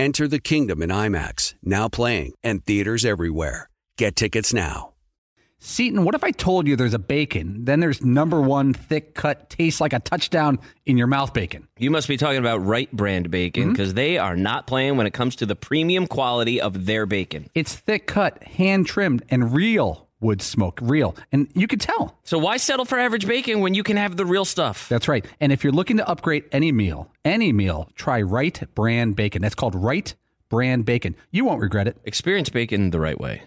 Enter the kingdom in IMAX, now playing, and theaters everywhere. Get tickets now. Seton, what if I told you there's a bacon, then there's number one thick cut, tastes like a touchdown in your mouth bacon? You must be talking about Wright Brand bacon because mm-hmm. they are not playing when it comes to the premium quality of their bacon. It's thick cut, hand trimmed, and real wood smoke, real. And you can tell. So why settle for average bacon when you can have the real stuff? That's right. And if you're looking to upgrade any meal, any meal, try Wright Brand Bacon. That's called Wright Brand Bacon. You won't regret it. Experience bacon the right way.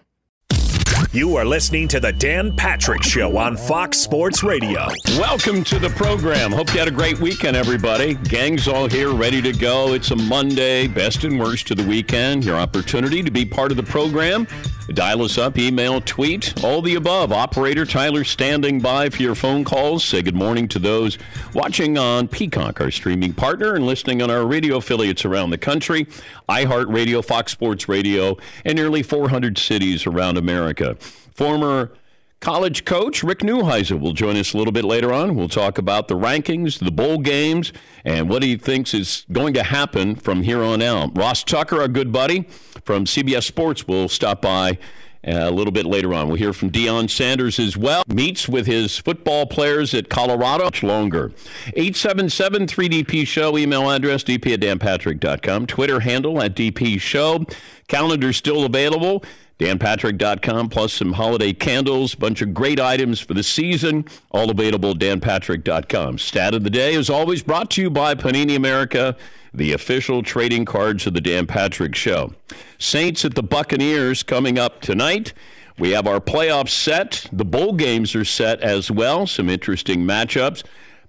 You are listening to the Dan Patrick Show on Fox Sports Radio. Welcome to the program. Hope you had a great weekend, everybody. Gang's all here, ready to go. It's a Monday, best and worst to the weekend. Your opportunity to be part of the program. Dial us up, email, tweet, all the above. Operator Tyler standing by for your phone calls. Say good morning to those watching on Peacock, our streaming partner, and listening on our radio affiliates around the country iHeartRadio, Fox Sports Radio, and nearly 400 cities around America. Former college coach Rick Neuheisel will join us a little bit later on. We'll talk about the rankings, the bowl games, and what he thinks is going to happen from here on out. Ross Tucker, our good buddy from CBS Sports, will stop by uh, a little bit later on. We'll hear from Deion Sanders as well. Meets with his football players at Colorado. Much longer. 877 3DP Show. Email address dp at danpatrick.com. Twitter handle at DP Show. Calendar still available danpatrick.com, plus some holiday candles, bunch of great items for the season, all available at danpatrick.com. Stat of the day is always brought to you by Panini America, the official trading cards of the Dan Patrick Show. Saints at the Buccaneers coming up tonight. We have our playoffs set. The bowl games are set as well. Some interesting matchups.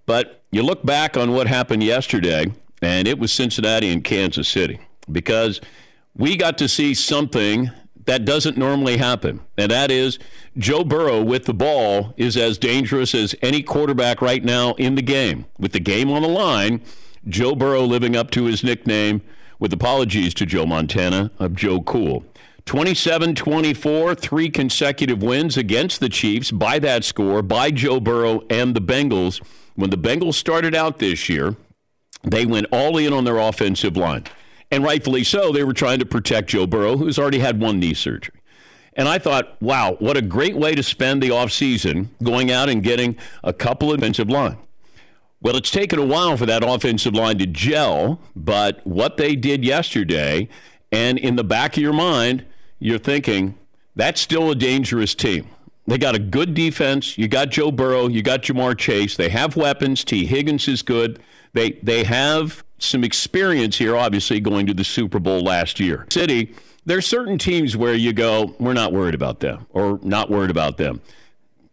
But you look back on what happened yesterday, and it was Cincinnati and Kansas City because we got to see something that doesn't normally happen. And that is Joe Burrow with the ball is as dangerous as any quarterback right now in the game. With the game on the line, Joe Burrow living up to his nickname, with apologies to Joe Montana, of Joe Cool. 27 24, three consecutive wins against the Chiefs by that score, by Joe Burrow and the Bengals. When the Bengals started out this year, they went all in on their offensive line. And rightfully so, they were trying to protect Joe Burrow, who's already had one knee surgery. And I thought, wow, what a great way to spend the offseason going out and getting a couple of offensive line. Well, it's taken a while for that offensive line to gel, but what they did yesterday, and in the back of your mind, you're thinking, that's still a dangerous team. They got a good defense. You got Joe Burrow. You got Ja'Marr Chase. They have weapons. Tee Higgins is good. They they have some experience here, obviously, going to the Super Bowl last year. City, there are certain teams where you go, we're not worried about them, or not worried about them.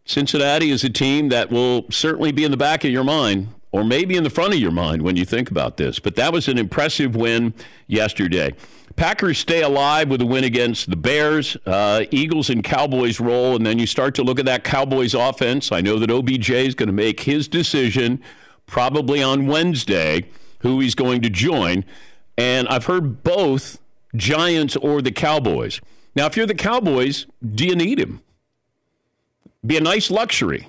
Cincinnati is a team that will certainly be in the back of your mind, or maybe in the front of your mind when you think about this. But that was an impressive win yesterday. Packers stay alive with a win against the Bears. Uh, Eagles and Cowboys roll, and then you start to look at that Cowboys offense. I know that OBJ is going to make his decision probably on Wednesday who he's going to join. And I've heard both Giants or the Cowboys. Now, if you're the Cowboys, do you need him? Be a nice luxury.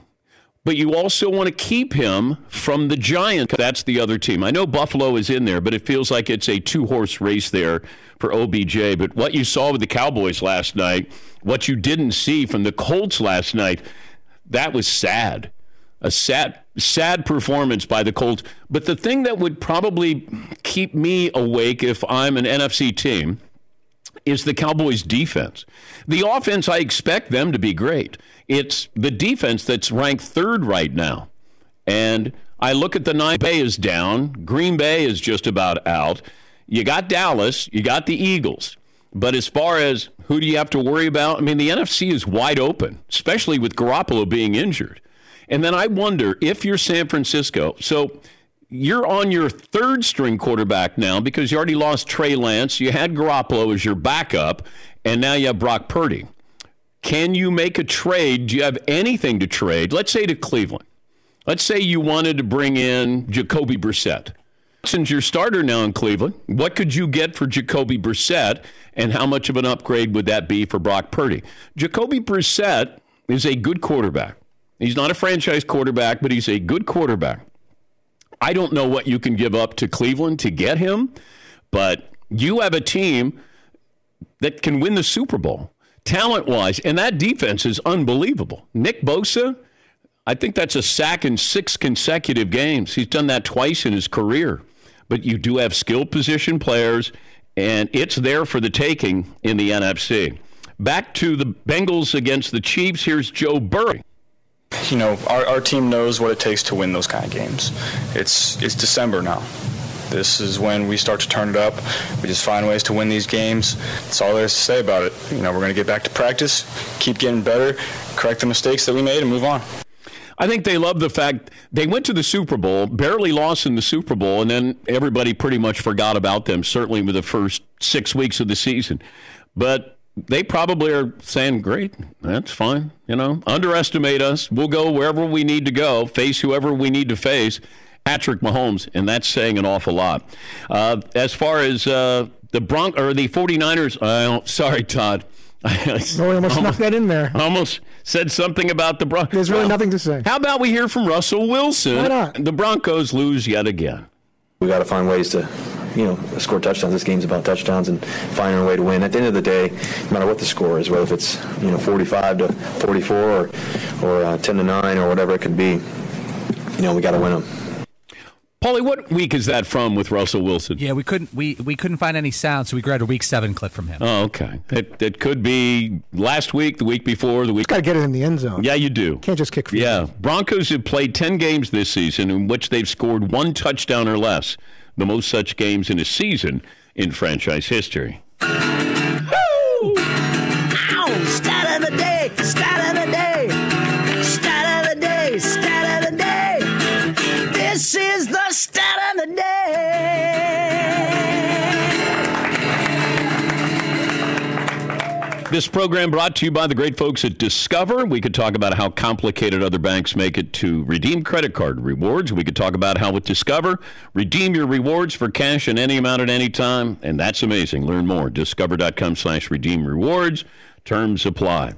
But you also want to keep him from the Giants. That's the other team. I know Buffalo is in there, but it feels like it's a two horse race there for OBJ. But what you saw with the Cowboys last night, what you didn't see from the Colts last night, that was sad a sad sad performance by the Colts. But the thing that would probably keep me awake if I'm an NFC team is the Cowboys defense. The offense I expect them to be great. It's the defense that's ranked third right now. And I look at the nine Bay is down, Green Bay is just about out. You got Dallas, you got the Eagles. But as far as who do you have to worry about? I mean, the NFC is wide open, especially with Garoppolo being injured. And then I wonder if you're San Francisco. So you're on your third string quarterback now because you already lost Trey Lance. You had Garoppolo as your backup, and now you have Brock Purdy. Can you make a trade? Do you have anything to trade? Let's say to Cleveland. Let's say you wanted to bring in Jacoby Brissett. Since you're starter now in Cleveland, what could you get for Jacoby Brissett, and how much of an upgrade would that be for Brock Purdy? Jacoby Brissett is a good quarterback. He's not a franchise quarterback, but he's a good quarterback. I don't know what you can give up to Cleveland to get him, but you have a team that can win the Super Bowl talent wise, and that defense is unbelievable. Nick Bosa, I think that's a sack in six consecutive games. He's done that twice in his career. But you do have skilled position players, and it's there for the taking in the NFC. Back to the Bengals against the Chiefs. Here's Joe Burrow. You know, our, our team knows what it takes to win those kind of games. It's it's December now. This is when we start to turn it up. We just find ways to win these games. That's all there is to say about it. You know, we're going to get back to practice, keep getting better, correct the mistakes that we made, and move on. I think they love the fact they went to the Super Bowl, barely lost in the Super Bowl, and then everybody pretty much forgot about them, certainly with the first six weeks of the season. But they probably are saying, great, that's fine. You know, underestimate us. We'll go wherever we need to go, face whoever we need to face. Patrick Mahomes, and that's saying an awful lot. Uh, as far as uh, the Bron- or the 49ers, uh, sorry, Todd. I oh, almost snuck that in there. Almost said something about the Broncos. There's really well, nothing to say. How about we hear from Russell Wilson? Why not? The Broncos lose yet again. We got to find ways to, you know, score touchdowns. This game's about touchdowns and finding a way to win. At the end of the day, no matter what the score is, whether if it's you know 45 to 44 or or uh, 10 to 9 or whatever it could be, you know, we got to win them. Paulie, what week is that from with Russell Wilson? Yeah, we couldn't we, we couldn't find any sound, so we grabbed a week seven clip from him. Oh, okay. It, it could be last week, the week before, the week. Got to get it in the end zone. Yeah, you do. Can't just kick. Yeah, Broncos have played ten games this season in which they've scored one touchdown or less, the most such games in a season in franchise history. This program brought to you by the great folks at Discover. We could talk about how complicated other banks make it to redeem credit card rewards. We could talk about how with Discover, redeem your rewards for cash in any amount at any time. And that's amazing. Learn more. Discover.com slash redeem rewards. Terms apply.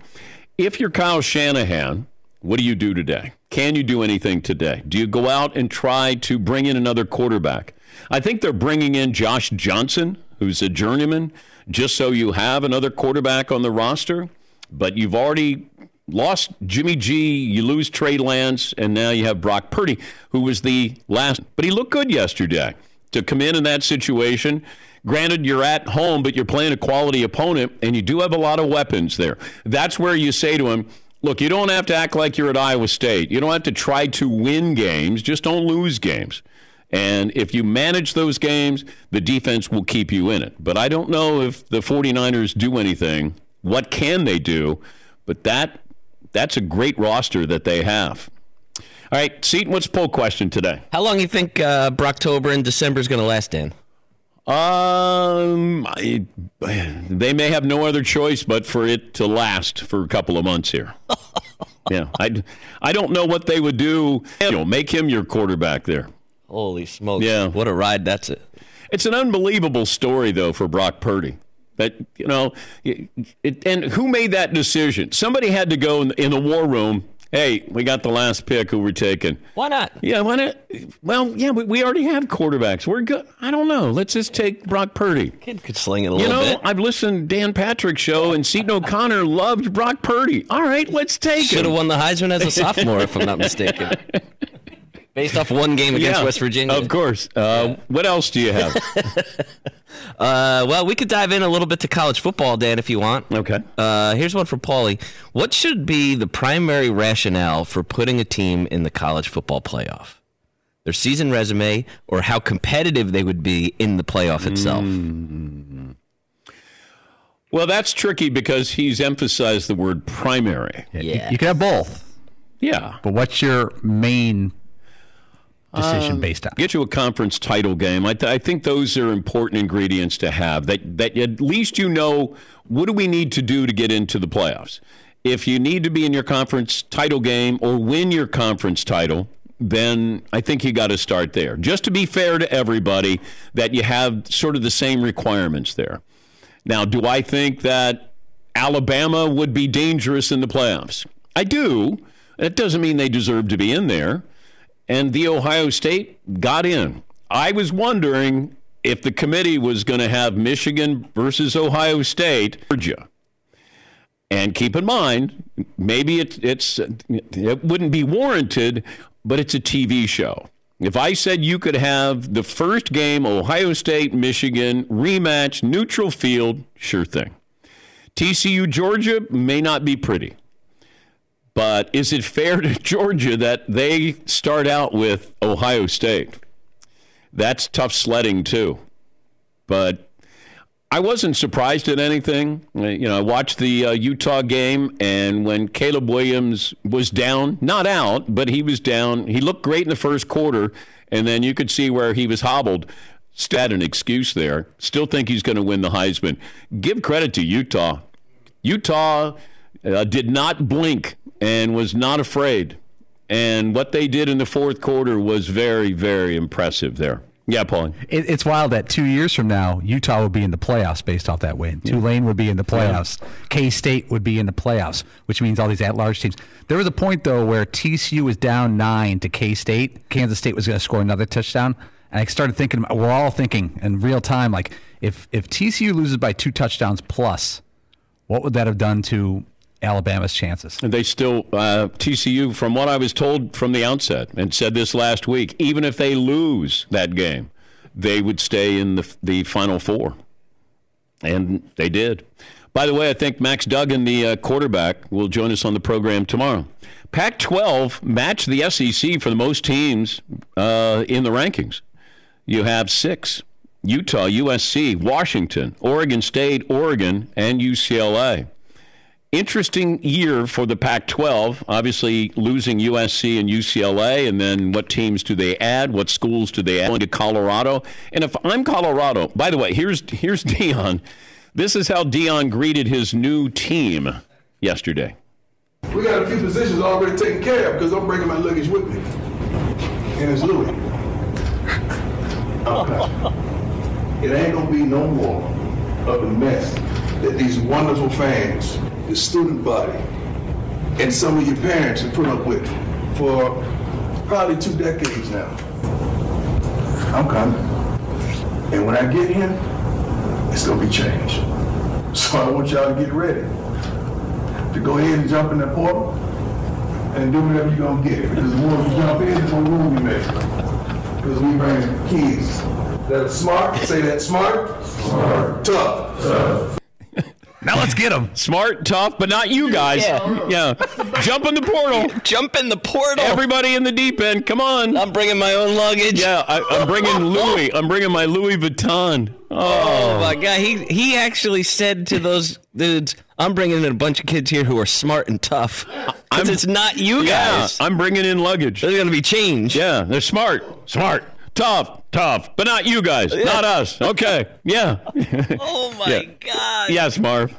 If you're Kyle Shanahan, what do you do today? Can you do anything today? Do you go out and try to bring in another quarterback? I think they're bringing in Josh Johnson, who's a journeyman just so you have another quarterback on the roster. But you've already lost Jimmy G, you lose Trey Lance, and now you have Brock Purdy, who was the last. But he looked good yesterday to come in in that situation. Granted, you're at home, but you're playing a quality opponent, and you do have a lot of weapons there. That's where you say to him, look, you don't have to act like you're at Iowa State. You don't have to try to win games, just don't lose games. And if you manage those games, the defense will keep you in it. But I don't know if the 49ers do anything. What can they do? But that that's a great roster that they have. All right, Seton, what's the poll question today? How long do you think uh, Brocktober and December is going to last, Dan? Um, I, they may have no other choice but for it to last for a couple of months here. yeah, I, I don't know what they would do. You know, make him your quarterback there. Holy smokes. Yeah. What a ride that's it. It's an unbelievable story, though, for Brock Purdy. That, you know, it, and who made that decision? Somebody had to go in, in the war room hey, we got the last pick who we're taking. Why not? Yeah, why not? Well, yeah, we, we already have quarterbacks. We're good. I don't know. Let's just take Brock Purdy. Kid could sling it a little you know, bit. I've listened to Dan Patrick show, and Seton O'Connor loved Brock Purdy. All right, let's take Should him. Should have won the Heisman as a sophomore, if I'm not mistaken. Based off one game against yeah, West Virginia. Of course. Uh, yeah. What else do you have? uh, well, we could dive in a little bit to college football, Dan, if you want. Okay. Uh, here's one for Paulie. What should be the primary rationale for putting a team in the college football playoff? Their season resume or how competitive they would be in the playoff itself? Mm-hmm. Well, that's tricky because he's emphasized the word primary. Yeah. You, you can have both. Yeah. But what's your main decision um, based on. Get you a conference title game. I, th- I think those are important ingredients to have. That that at least you know what do we need to do to get into the playoffs. If you need to be in your conference title game or win your conference title, then I think you got to start there. Just to be fair to everybody, that you have sort of the same requirements there. Now, do I think that Alabama would be dangerous in the playoffs? I do. That doesn't mean they deserve to be in there. And the Ohio State got in. I was wondering if the committee was going to have Michigan versus Ohio State, Georgia. And keep in mind, maybe it, it's it wouldn't be warranted, but it's a TV show. If I said you could have the first game, Ohio State, Michigan, rematch, neutral field, sure thing. TCU, Georgia may not be pretty. But is it fair to Georgia that they start out with Ohio State? That's tough sledding, too. But I wasn't surprised at anything. You know, I watched the uh, Utah game, and when Caleb Williams was down, not out, but he was down, he looked great in the first quarter, and then you could see where he was hobbled. Stat an excuse there. Still think he's going to win the Heisman. Give credit to Utah. Utah uh, did not blink and was not afraid. And what they did in the fourth quarter was very, very impressive there. Yeah, Paul. It, it's wild that two years from now, Utah would be in the playoffs based off that win. Yeah. Tulane would be in the playoffs. Yeah. K State would be in the playoffs, which means all these at large teams. There was a point, though, where TCU was down nine to K State. Kansas State was going to score another touchdown. And I started thinking, we're all thinking in real time, like, if, if TCU loses by two touchdowns plus, what would that have done to Alabama's chances. And they still, uh, TCU, from what I was told from the outset, and said this last week, even if they lose that game, they would stay in the, the Final Four. And they did. By the way, I think Max Duggan, the uh, quarterback, will join us on the program tomorrow. Pac 12 matched the SEC for the most teams uh, in the rankings. You have six Utah, USC, Washington, Oregon State, Oregon, and UCLA. Interesting year for the Pac 12. Obviously, losing USC and UCLA, and then what teams do they add? What schools do they add to Colorado? And if I'm Colorado, by the way, here's, here's Deion. This is how Deion greeted his new team yesterday. We got a few positions already taken care of because I'm bringing my luggage with me. And it's Louis. it ain't gonna be no more of the mess that these wonderful fans the student body, and some of your parents have put up with for probably two decades now. I'm coming. And when I get here, it's gonna be changed. So I want y'all to get ready to go ahead and jump in that portal and do whatever you're gonna get. Because the more you jump in, the more room we make. Because we bring kids that are smart, say that smart, smart, tough. tough. Now let's get them. Smart, tough, but not you guys. Yeah. yeah. Jump in the portal. Jump in the portal. Everybody in the deep end. Come on. I'm bringing my own luggage. Yeah, I, am bringing Louis. I'm bringing my Louis Vuitton. Oh. oh. my God. He he actually said to those dudes, I'm bringing in a bunch of kids here who are smart and tough. Because it's not you guys. Yeah, I'm bringing in luggage. There's going to be change. Yeah, they're smart. Smart. Tough, tough, but not you guys, yeah. not us. Okay, yeah. Oh my yeah. God. Yes, Marv.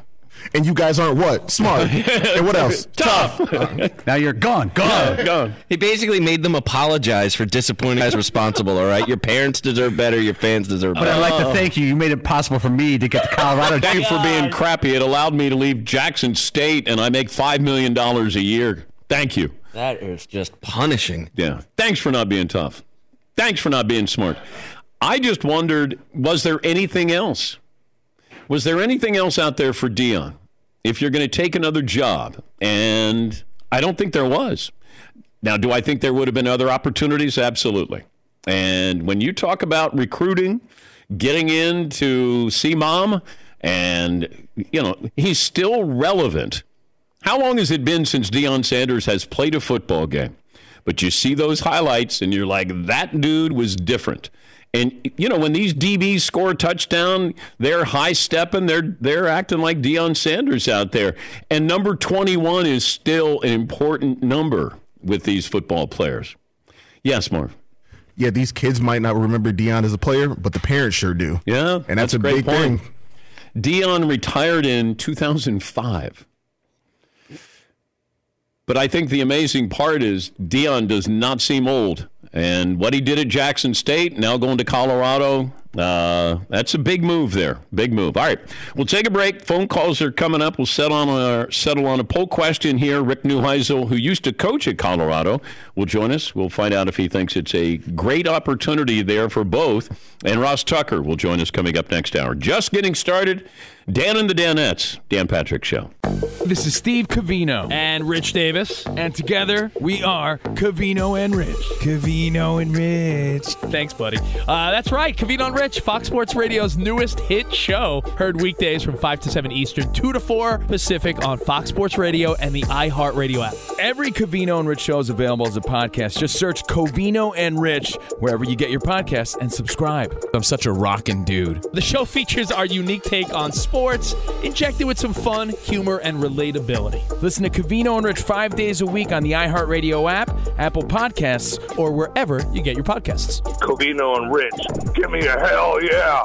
And you guys aren't what smart. and what else? Tough. now you're gone. Gone. gone. He basically made them apologize for disappointing as responsible. All right, your parents deserve better. Your fans deserve better. But I'd like to thank you. You made it possible for me to get to Colorado. thank you for being crappy. It allowed me to leave Jackson State, and I make five million dollars a year. Thank you. That is just punishing. Yeah. Thanks for not being tough. Thanks for not being smart. I just wondered was there anything else? Was there anything else out there for Deion? if you're going to take another job? And I don't think there was. Now, do I think there would have been other opportunities? Absolutely. And when you talk about recruiting, getting in to see mom, and, you know, he's still relevant. How long has it been since Deion Sanders has played a football game? But you see those highlights and you're like, that dude was different. And you know when these DBs score a touchdown, they're high stepping. They're they're acting like Deion Sanders out there. And number 21 is still an important number with these football players. Yes, Marv. yeah, these kids might not remember Deion as a player, but the parents sure do. Yeah, and that's, a a big point. thing. Deion retired in 2005. But I think the amazing part is Deion does not seem old. And what he did at Jackson State, now going to Colorado, uh, that's a big move there. Big move. All right, we'll take a break. Phone calls are coming up. We'll settle on a, settle on a poll question here. Rick Neuheisel, who used to coach at Colorado, will join us. We'll find out if he thinks it's a great opportunity there for both. And Ross Tucker will join us coming up next hour. Just getting started. Dan and the Danettes, Dan Patrick Show. This is Steve Covino and Rich Davis, and together we are Covino and Rich. Covino and Rich. Thanks, buddy. Uh, that's right, Covino and Rich, Fox Sports Radio's newest hit show. Heard weekdays from 5 to 7 Eastern, 2 to 4 Pacific on Fox Sports Radio and the iHeartRadio app. Every Covino and Rich show is available as a podcast. Just search Covino and Rich wherever you get your podcasts and subscribe. I'm such a rockin' dude. The show features our unique take on sports, injected with some fun, humor, and relatability. Listen to Covino and Rich five days a week on the iHeartRadio app, Apple Podcasts, or wherever you get your podcasts. Covino and Rich, give me a hell yeah.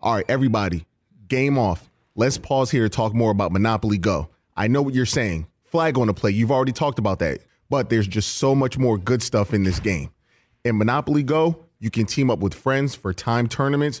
All right, everybody, game off. Let's pause here to talk more about Monopoly Go. I know what you're saying. Flag on the play. You've already talked about that. But there's just so much more good stuff in this game. In Monopoly Go, you can team up with friends for time tournaments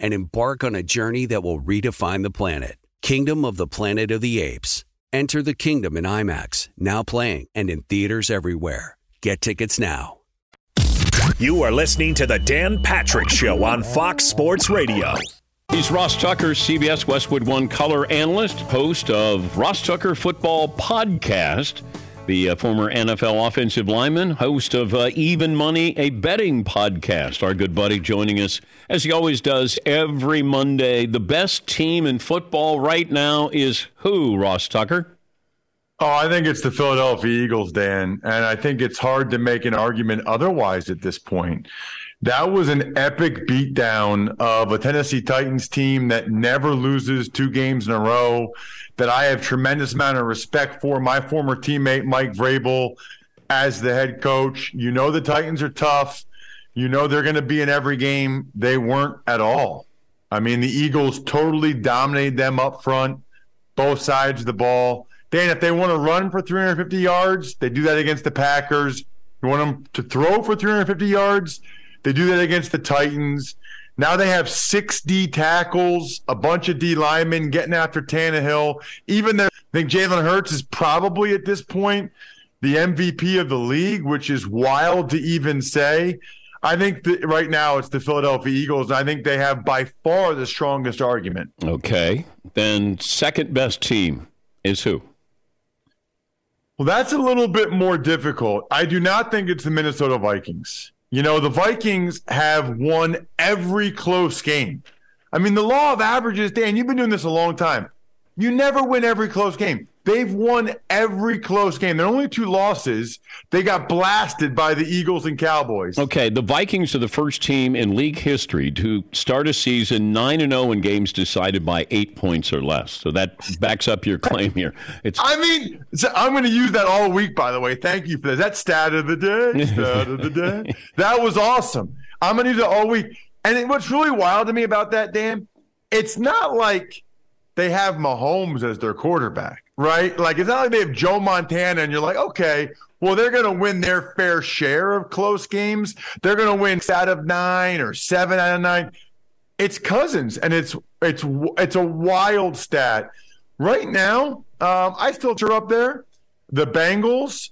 and embark on a journey that will redefine the planet. Kingdom of the Planet of the Apes. Enter the kingdom in IMAX, now playing and in theaters everywhere. Get tickets now. You are listening to the Dan Patrick Show on Fox Sports Radio. He's Ross Tucker, CBS Westwood One color analyst, host of Ross Tucker Football Podcast, the uh, former NFL offensive lineman, host of uh, Even Money, a betting podcast. Our good buddy joining us, as he always does every Monday. The best team in football right now is who, Ross Tucker? Oh, I think it's the Philadelphia Eagles, Dan. And I think it's hard to make an argument otherwise at this point. That was an epic beatdown of a Tennessee Titans team that never loses two games in a row. That I have tremendous amount of respect for. My former teammate Mike Vrabel as the head coach. You know the Titans are tough. You know they're going to be in every game. They weren't at all. I mean, the Eagles totally dominated them up front, both sides of the ball. Dan, if they want to run for 350 yards, they do that against the Packers. You want them to throw for 350 yards, they do that against the Titans. Now they have six D tackles, a bunch of D linemen getting after Tannehill. Even though I think Jalen Hurts is probably at this point the MVP of the league, which is wild to even say. I think that right now it's the Philadelphia Eagles. I think they have by far the strongest argument. Okay. Then second best team is who? Well, that's a little bit more difficult. I do not think it's the Minnesota Vikings. You know, the Vikings have won every close game. I mean, the law of averages, Dan, you've been doing this a long time. You never win every close game. They've won every close game. Their only two losses, they got blasted by the Eagles and Cowboys. Okay, the Vikings are the first team in league history to start a season 9 and 0 in games decided by 8 points or less. So that backs up your claim here. It's I mean, so I'm going to use that all week by the way. Thank you for that. That stat of the day, stat of the day. That was awesome. I'm going to use it all week. And what's really wild to me about that, Dan, it's not like they have Mahomes as their quarterback right? Like it's not like they have Joe Montana and you're like, okay, well, they're going to win their fair share of close games. They're going to win out of nine or seven out of nine. It's Cousins, and it's it's it's a wild stat. Right now, um, I still cheer up there. The Bengals.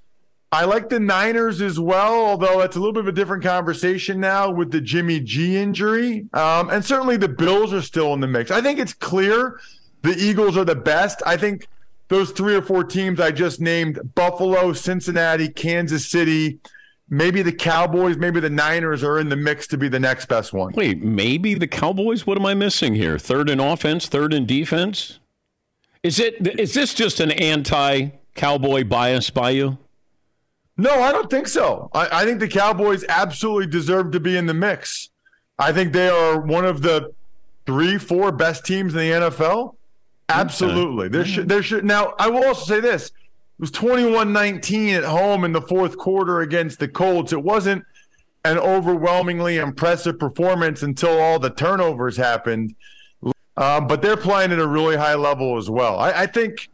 I like the Niners as well, although it's a little bit of a different conversation now with the Jimmy G injury. Um, and certainly the Bills are still in the mix. I think it's clear the Eagles are the best. I think those three or four teams I just named Buffalo, Cincinnati, Kansas City, maybe the Cowboys, maybe the Niners are in the mix to be the next best one. Wait, maybe the Cowboys? What am I missing here? Third in offense, third in defense? Is it is this just an anti cowboy bias by you? No, I don't think so. I, I think the Cowboys absolutely deserve to be in the mix. I think they are one of the three, four best teams in the NFL. Absolutely. Okay. There should there should now I will also say this. It was 21-19 at home in the fourth quarter against the Colts. It wasn't an overwhelmingly impressive performance until all the turnovers happened. Um, but they're playing at a really high level as well. I, I think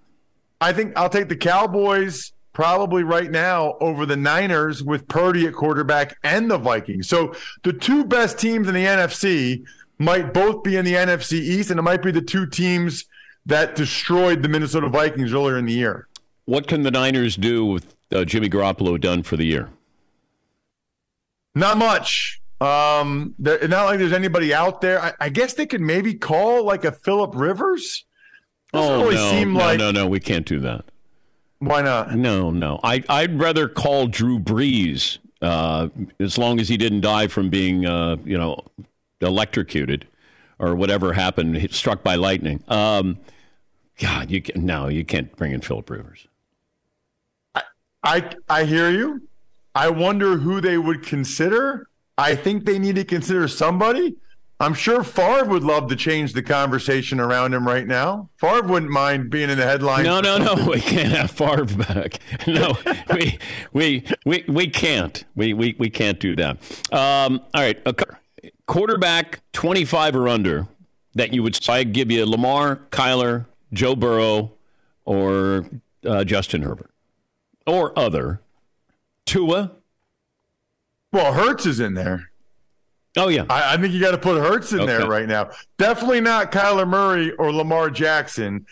I think I'll take the Cowboys probably right now over the Niners with Purdy at quarterback and the Vikings. So the two best teams in the NFC might both be in the NFC East, and it might be the two teams that destroyed the Minnesota Vikings earlier in the year. What can the Niners do with uh, Jimmy Garoppolo done for the year? Not much. Um, not like there's anybody out there. I, I, guess they could maybe call like a Philip Rivers. Doesn't oh really no, seem no, like... no, no, we can't do that. Why not? No, no. I I'd rather call Drew Brees uh, as long as he didn't die from being uh, you know electrocuted or whatever happened, struck by lightning. Um, God, you can, no, you can't bring in Philip Rivers. I, I, I hear you. I wonder who they would consider. I think they need to consider somebody. I'm sure Favre would love to change the conversation around him right now. Favre wouldn't mind being in the headlines. No, no, no. We can't have Favre back. No, we, we, we, we can't. We, we, we can't do that. Um, all right. A quarterback 25 or under that you would I give you Lamar, Kyler, Joe Burrow, or uh, Justin Herbert, or other. Tua. Well, Hurts is in there. Oh yeah, I, I think you got to put Hurts in okay. there right now. Definitely not Kyler Murray or Lamar Jackson.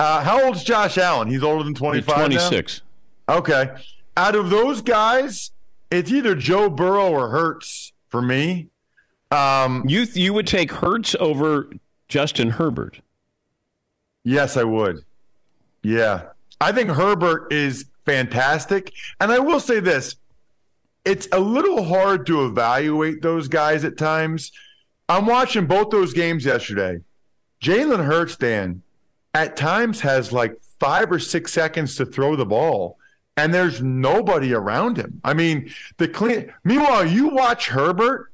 Uh, how old's Josh Allen? He's older than twenty five. Twenty six. Okay, out of those guys, it's either Joe Burrow or Hurts for me. Um, you you would take Hurts over Justin Herbert? Yes, I would. Yeah, I think Herbert is fantastic, and I will say this: it's a little hard to evaluate those guys at times. I'm watching both those games yesterday. Jalen Hurts, Dan, at times has like five or six seconds to throw the ball, and there's nobody around him. I mean, the clean. Meanwhile, you watch Herbert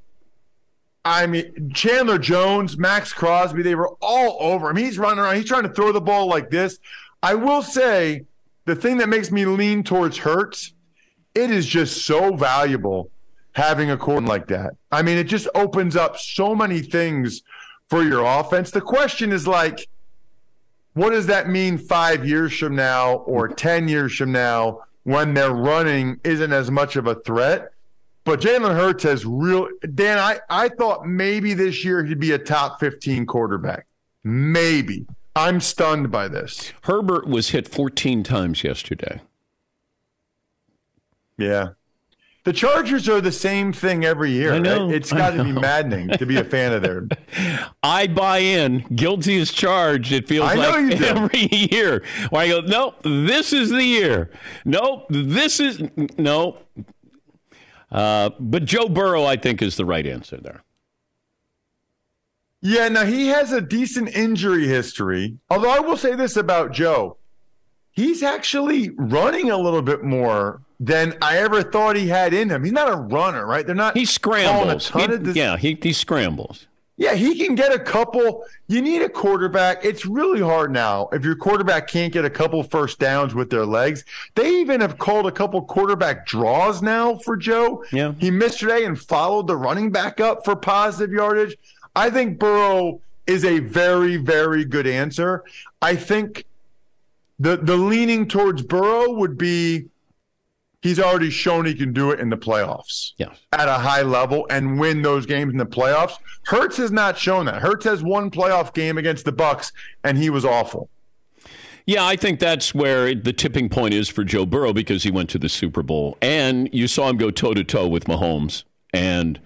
I mean, Chandler Jones, Maxx Crosby, they were all over him. He's running around. He's trying to throw the ball like this. I will say the thing that makes me lean towards Hurts, it is just so valuable having a corner like that. I mean, it just opens up so many things for your offense. The question is like, what does that mean five years from now or 10 years from now when their running isn't as much of a threat? But Jalen Hurts has real Dan. I, I thought maybe this year he'd be a top 15 quarterback. Maybe. I'm stunned by this. Herbert was hit 14 times yesterday. Yeah. The Chargers are the same thing every year. I know, right? It's got to be maddening to be a fan of theirs. I buy in. Guilty as charged. It feels I like every year. Where I go, nope, this is the year. Nope, this is no. Uh, but Joe Burrow, I think, is the right answer there. Yeah, now he has a decent injury history. Although I will say this about Joe. He's actually running a little bit more than I ever thought he had in him. He's not a runner, right? They're not He scrambles. a ton He- yeah, he, he scrambles. Yeah, he can get a couple. You need a quarterback. It's really hard now if your quarterback can't get a couple first downs with their legs. They even have called a couple quarterback draws now for Joe. Yeah. He missed today and followed the running back up for positive yardage. I think Burrow is a very, very good answer. I think the the leaning towards Burrow would be he's already shown he can do it in the playoffs Yes. at a high level and win those games in the playoffs. Hurts has not shown that. Hurts has one playoff game against the Bucks, and he was awful. Yeah, I think that's where the tipping point is for Joe Burrow because he went to the Super Bowl and you saw him go toe to toe with Mahomes and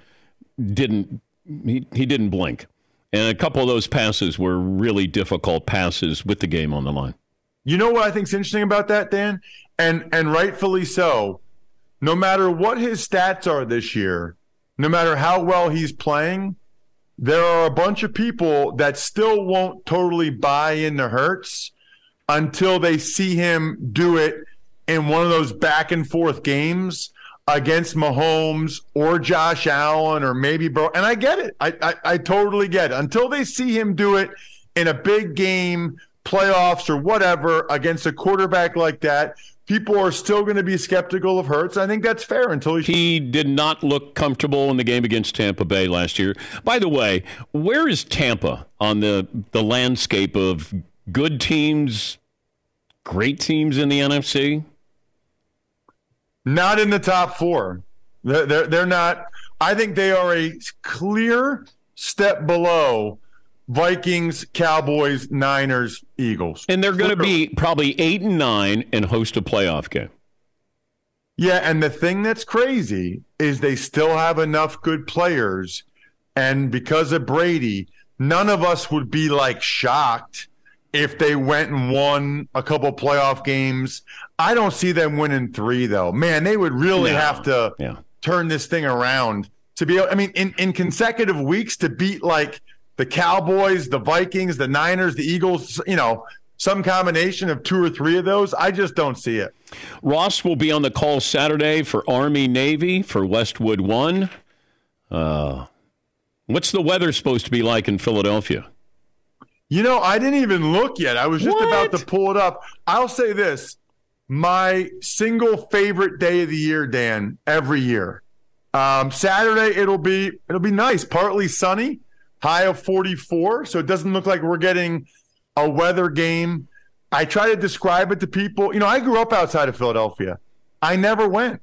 didn't he, he didn't blink. And a couple of those passes were really difficult passes with the game on the line. You know what I think's interesting about that, Dan? And and rightfully so. No matter what his stats are this year, no matter how well he's playing, there are a bunch of people that still won't totally buy into Hurts until they see him do it in one of those back and forth games against Mahomes or Josh Allen or maybe Bro. And I get it. I, I, I totally get it. Until they see him do it in a big game, playoffs or whatever against a quarterback like that, people are still going to be skeptical of Hurts. I think that's fair until he. He did not look comfortable in the game against Tampa Bay last year. By the way, where is Tampa on the, the landscape of good teams, great teams in the NFC? Not in the top four. They're, they're, they're not. I think they are a clear step below Vikings, Cowboys, Niners, Eagles. And they're going to be probably eight and nine and host a playoff game. Yeah, and the thing that's crazy is they still have enough good players. And because of Brady, none of us would be like shocked if they went and won a couple playoff games. I don't see them winning three, though. Man, they would really No. have to Yeah. turn this thing around to be able, I mean, in, in consecutive weeks to beat like the Cowboys, the Vikings, the Niners, the Eagles, you know, some combination of two or three of those. I just don't see it. Ross will be on the call Saturday for Army Navy for Westwood One. Uh, what's the weather supposed to be like in Philadelphia? You know, I didn't even look yet. I was just about to pull it up. I'll say this my single favorite day of the year, Dan, every year. Um, Saturday, it'll be it'll be nice, partly sunny, high of 44. So it doesn't look like we're getting a weather game. I try to describe it to people. You know, I grew up outside of Philadelphia. I never went.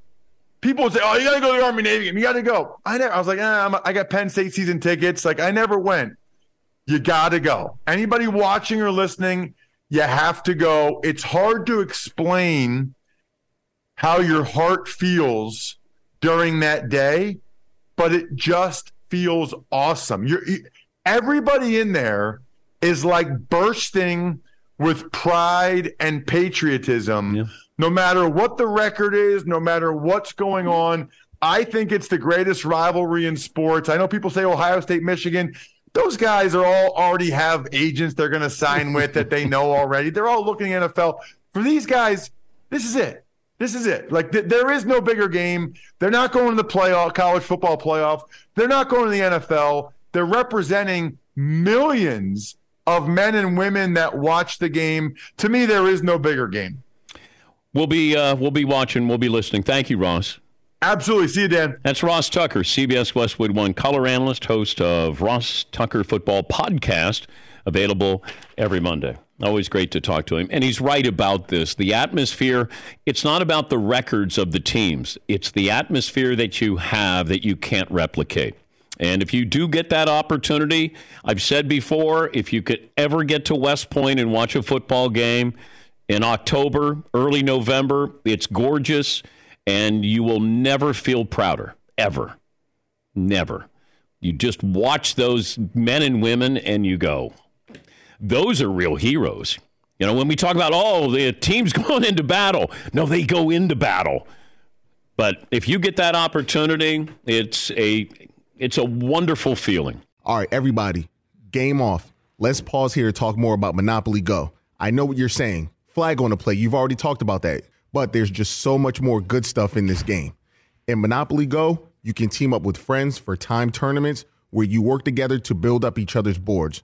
People would say, "Oh, you got to go to the Army Navy game. You got to go." I never. I was like, eh, I'm, I got Penn State season tickets. Like, I never went. You got to go. Anybody watching or listening, you have to go. It's hard to explain how your heart feels during that day, but it just feels awesome. You're you- everybody in there is like bursting with pride and patriotism. No matter what the record is, no matter what's going on, I think it's the greatest rivalry in sports. I know people say Ohio State, Michigan. Those guys are all already have agents they're going to sign with that they know already. They're all looking at NFL. For these guys, this is it. This is it. Like th- there is no bigger game. They're not going to the playoff, college football playoff. They're not going to the NFL. They're representing millions of men and women that watch the game. To me, there is no bigger game. We'll be uh, we'll be watching. We'll be listening. Thank you, Ross. Absolutely. See you, Dan. That's Ross Tucker, CBS Westwood One color analyst, host of Ross Tucker Football Podcast, available every Monday. Always great to talk to him. And he's right about this. The atmosphere, it's not about the records of the teams, it's the atmosphere that you have that you can't replicate. And if you do get that opportunity, I've said before, if you could ever get to West Point and watch a football game in October, early November, it's gorgeous and you will never feel prouder, ever. Never. You just watch those men and women and you go, those are real heroes. You know, when we talk about, oh, the team's going into battle, no, they go into battle. But if you get that opportunity, it's a it's a wonderful feeling. All right, everybody, game off. Let's pause here to talk more about Monopoly Go. I know what you're saying. Flag on the play. You've already talked about that. But there's just so much more good stuff in this game. In Monopoly Go, you can team up with friends for time tournaments where you work together to build up each other's boards.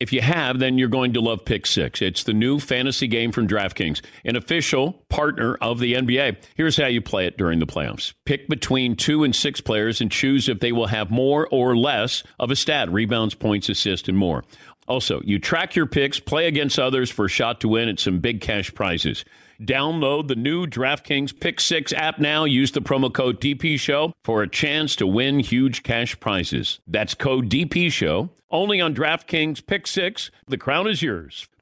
if you have, then you're going to love Pick Six. It's the new fantasy game from DraftKings, an official partner of the NBA. Here's how you play it during the playoffs pick between two and six players and choose if they will have more or less of a stat rebounds, points, assists, and more. Also, you track your picks, play against others for a shot to win at some big cash prizes. Download the new DraftKings Pick 6 app now. Use the promo code DP Show for a chance to win huge cash prizes. That's code DP Show only on DraftKings Pick 6. The crown is yours.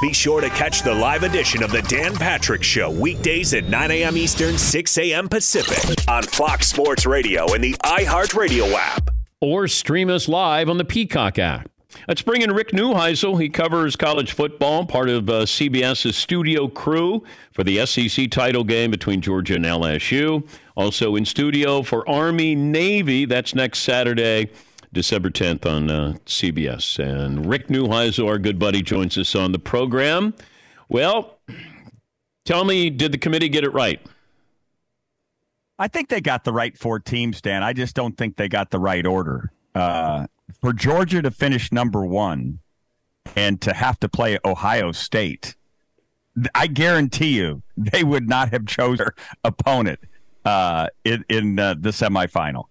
Be sure to catch the live edition of the Dan Patrick Show weekdays at 9 a.m. Eastern, 6 a.m. Pacific on Fox Sports Radio and the iHeartRadio app. Or stream us live on the Peacock app. Let's bring in Rick Neuheisel. He covers college football, part of uh, CBS's studio crew for the SEC title game between Georgia and LSU. Also in studio for Army Navy. That's next Saturday, December 10th on uh, CBS. And Rick Neuheisel, our good buddy, joins us on the program. Well, tell me, did the committee get it right? I think they got the right four teams, Dan. I just don't think they got the right order. Uh, for Georgia to finish number one and to have to play Ohio State, I guarantee you they would not have chosen opponent uh, in, in uh, the semifinal.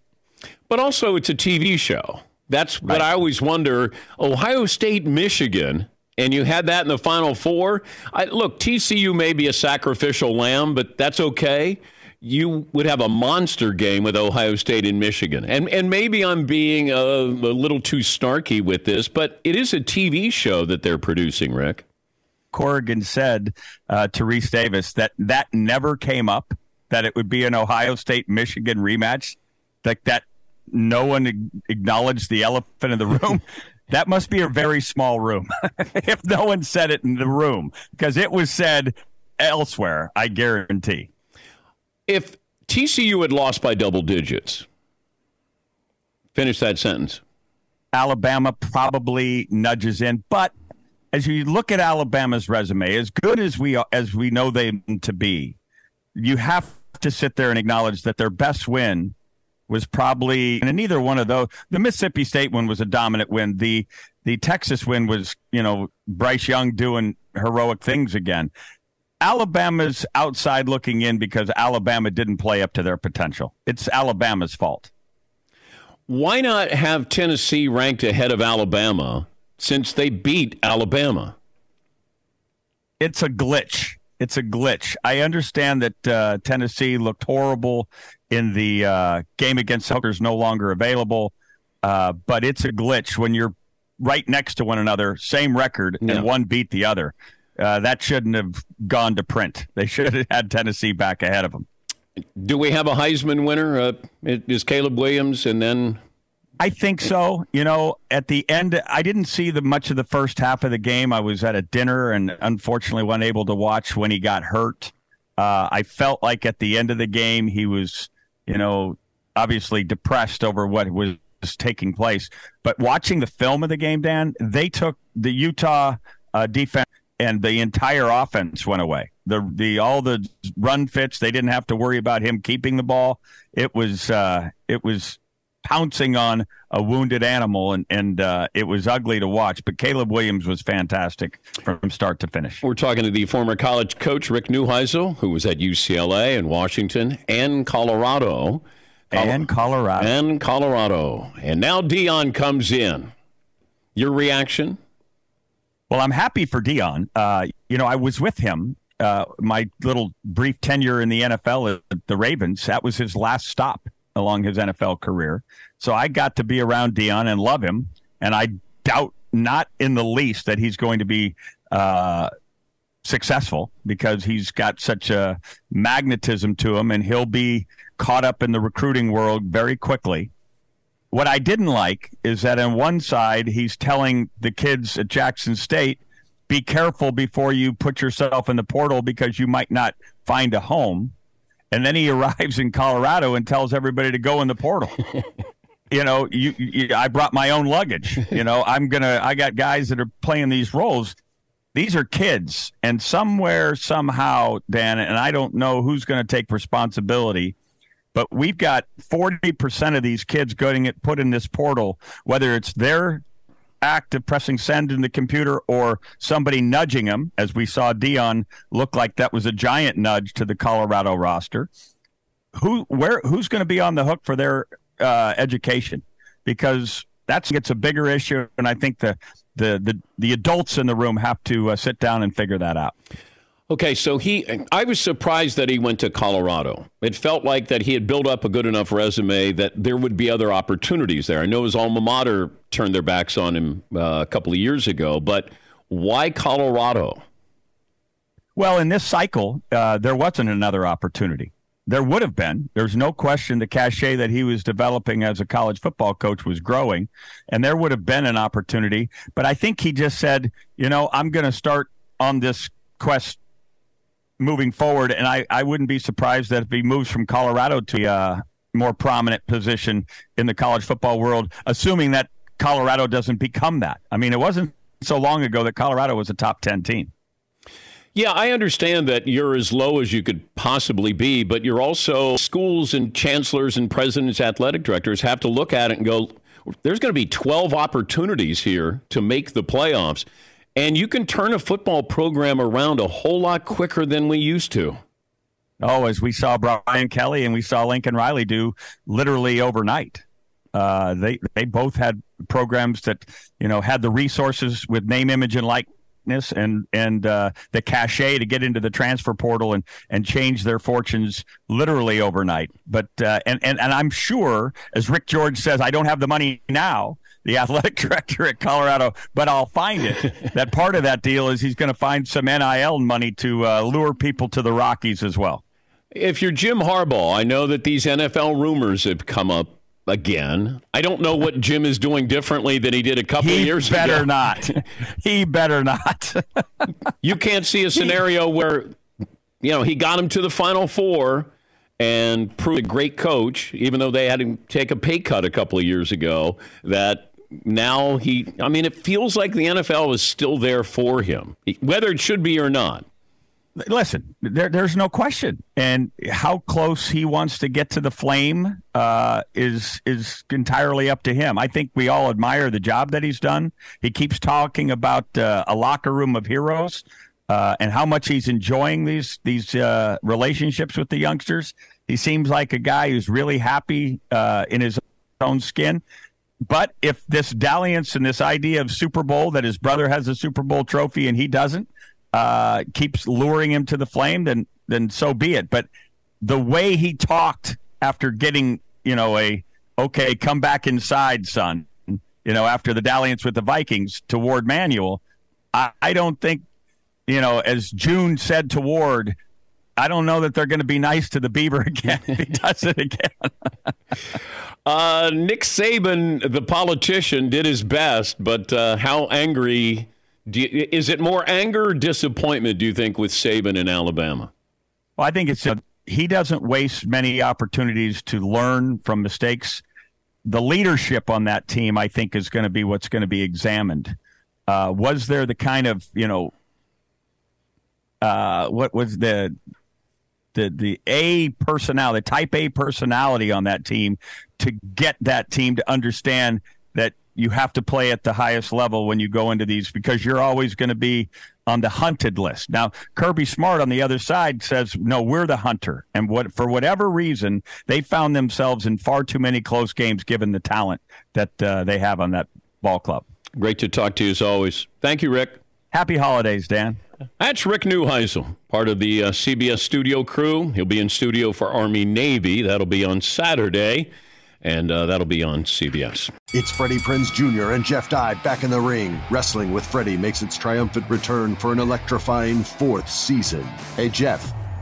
But also, it's a TV show. That's what I always wonder. Ohio State, Michigan, and you had that in the Final Four. I, look, TCU may be a sacrificial lamb, but that's okay. You would have a monster game with Ohio State and Michigan. And, and maybe I'm being a, a little too snarky with this, but it is a TV show that they're producing, Rick. Corrigan said uh, to Rece Davis that that never came up, that it would be an Ohio State Michigan rematch. Like that, no one acknowledged the elephant in the room. that must be a very small room if no one said it in the room because it was said elsewhere, I guarantee. If TCU had lost by double digits, finish that sentence. Alabama probably nudges in, but as you look at Alabama's resume, as good as we as we know them to be, you have to sit there and acknowledge that their best win was probably and neither one of those. The Mississippi State one was a dominant win. The the Texas win was you know Bryce Young doing heroic things again. Alabama's outside looking in because Alabama didn't play up to their potential. It's Alabama's fault. Why not have Tennessee ranked ahead of Alabama since they beat Alabama? It's a glitch. It's a glitch. I understand that uh, Tennessee looked horrible in the uh, game against Hooker's no longer available, uh, but it's a glitch when you're right next to one another, same record, and one beat the other. Uh, that shouldn't have gone to print. They should have had Tennessee back ahead of them. Do we have a Heisman winner? Uh, is Caleb Williams, and then I think so. You know, at the end, I didn't see the much of the first half of the game. I was at a dinner and unfortunately wasn't able to watch when he got hurt. Uh, I felt like at the end of the game, he was, you know, obviously depressed over what was taking place. But watching the film of the game, Dan, they took the Utah uh, defense and the entire offense went away. The the all the run fits, they didn't have to worry about him keeping the ball. It was uh, it was pouncing on a wounded animal, and and uh, it was ugly to watch. But Caleb Williams was fantastic from start to finish. We're talking to the former college coach Rick Neuheisel, who was at UCLA and Washington and Colorado, and Colorado, and Colorado, and now Deion comes in. Your reaction? Well, I'm happy for Deion. Uh, you know, I was with him. Uh, my little brief tenure in the NFL at the Ravens, that was his last stop along his NFL career. So I got to be around Deion and love him. And I doubt not in the least that he's going to be uh, successful because he's got such a magnetism to him and he'll be caught up in the recruiting world very quickly. What I didn't like is that on one side, he's telling the kids at Jackson State, be careful before you put yourself in the portal because you might not find a home and then he arrives in Colorado and tells everybody to go in the portal. you know, you, you, I brought my own luggage. You know, I'm gonna. I got guys that are playing these roles. These are kids, and somewhere, somehow, Dan, and I don't know who's going to take responsibility, but we've got forty percent of these kids getting it put in this portal, whether it's their act of pressing send in the computer or somebody nudging him, as we saw Deion look like that was a giant nudge to the Colorado roster. Who, where, who's going to be on the hook for their uh, education? Because that's gets a bigger issue, and I think the the the, the adults in the room have to uh, sit down and figure that out. Okay, so he, I was surprised that he went to Colorado. It felt like that he had built up a good enough resume that there would be other opportunities there. I know his alma mater turned their backs on him uh, a couple of years ago, but why Colorado? Well, in this cycle, uh, there wasn't another opportunity. There would have been. There's no question the cachet that he was developing as a college football coach was growing, and there would have been an opportunity. But I think he just said, you know, I'm going to start on this quest moving forward. And I, I wouldn't be surprised that if he moves from Colorado to a uh, more prominent position in the college football world, assuming that Colorado doesn't become that. I mean, it wasn't so long ago that Colorado was a top 10 team. Yeah, I understand that you're as low as you could possibly be, but you're also schools and chancellors and presidents, athletic directors have to look at it and go, there's going to be 12 opportunities here to make the playoffs. And you can turn a football program around a whole lot quicker than we used to. Oh, as we saw Brian Kelly and we saw Lincoln Riley do literally overnight. Uh, they they both had programs that you know had the resources with name, image, and likeness, and and uh, the cachet to get into the transfer portal and and change their fortunes literally overnight. But uh, and and and I'm sure, as Rick George says, I don't have the money now. The athletic director at Colorado, but I'll find it. that part of that deal is he's going to find some NIL money to uh, lure people to the Rockies as well. If you're Jim Harbaugh, I know that these NFL rumors have come up again. I don't know what Jim is doing differently than he did a couple he of years ago. He better ago. not. he better not. you can't see a scenario where, you know, he got him to the Final Four and proved a great coach, even though they had him take a pay cut a couple of years ago. That now he, I mean, it feels like the NFL is still there for him, whether it should be or not. Listen, there, there's no question, and how close he wants to get to the flame uh, is is entirely up to him. I think we all admire the job that he's done. He keeps talking about uh, a locker room of heroes uh, and how much he's enjoying these these uh, relationships with the youngsters. He seems like a guy who's really happy uh, in his own skin. But if this dalliance and this idea of Super Bowl that his brother has a Super Bowl trophy and he doesn't uh, keeps luring him to the flame, then then so be it. But the way he talked after getting, you know, a okay, come back inside, son, you know, after the dalliance with the Vikings to Warde Manuel, I, I don't think, you know, as June said to Warde, I don't know that they're going to be nice to the Beaver again if he does it again. uh, Nick Saban, the politician, did his best, but uh, how angry you, is it more anger or disappointment, do you think, with Saban in Alabama? Well, I think it's a, he doesn't waste many opportunities to learn from mistakes. The leadership on that team, I think, is going to be what's going to be examined. Uh, was there the kind of, you know, uh, what was the the the A personality, the type A personality on that team to get that team to understand that you have to play at the highest level when you go into these because you're always going to be on the hunted list. Now, Kirby Smart on the other side says, "No, we're the hunter." And what for whatever reason, they found themselves in far too many close games given the talent that uh, they have on that ball club. Great to talk to you as always. Thank you, Rick. Happy holidays, Dan. That's Rick Neuheisel, part of the uh, CBS studio crew. He'll be in studio for Army Navy. That'll be on Saturday and uh, that'll be on CBS. It's Freddie Prinze Jr. and Jeff Dye back in the ring. Wrestling with Freddie makes its triumphant return for an electrifying fourth season. Hey, Jeff.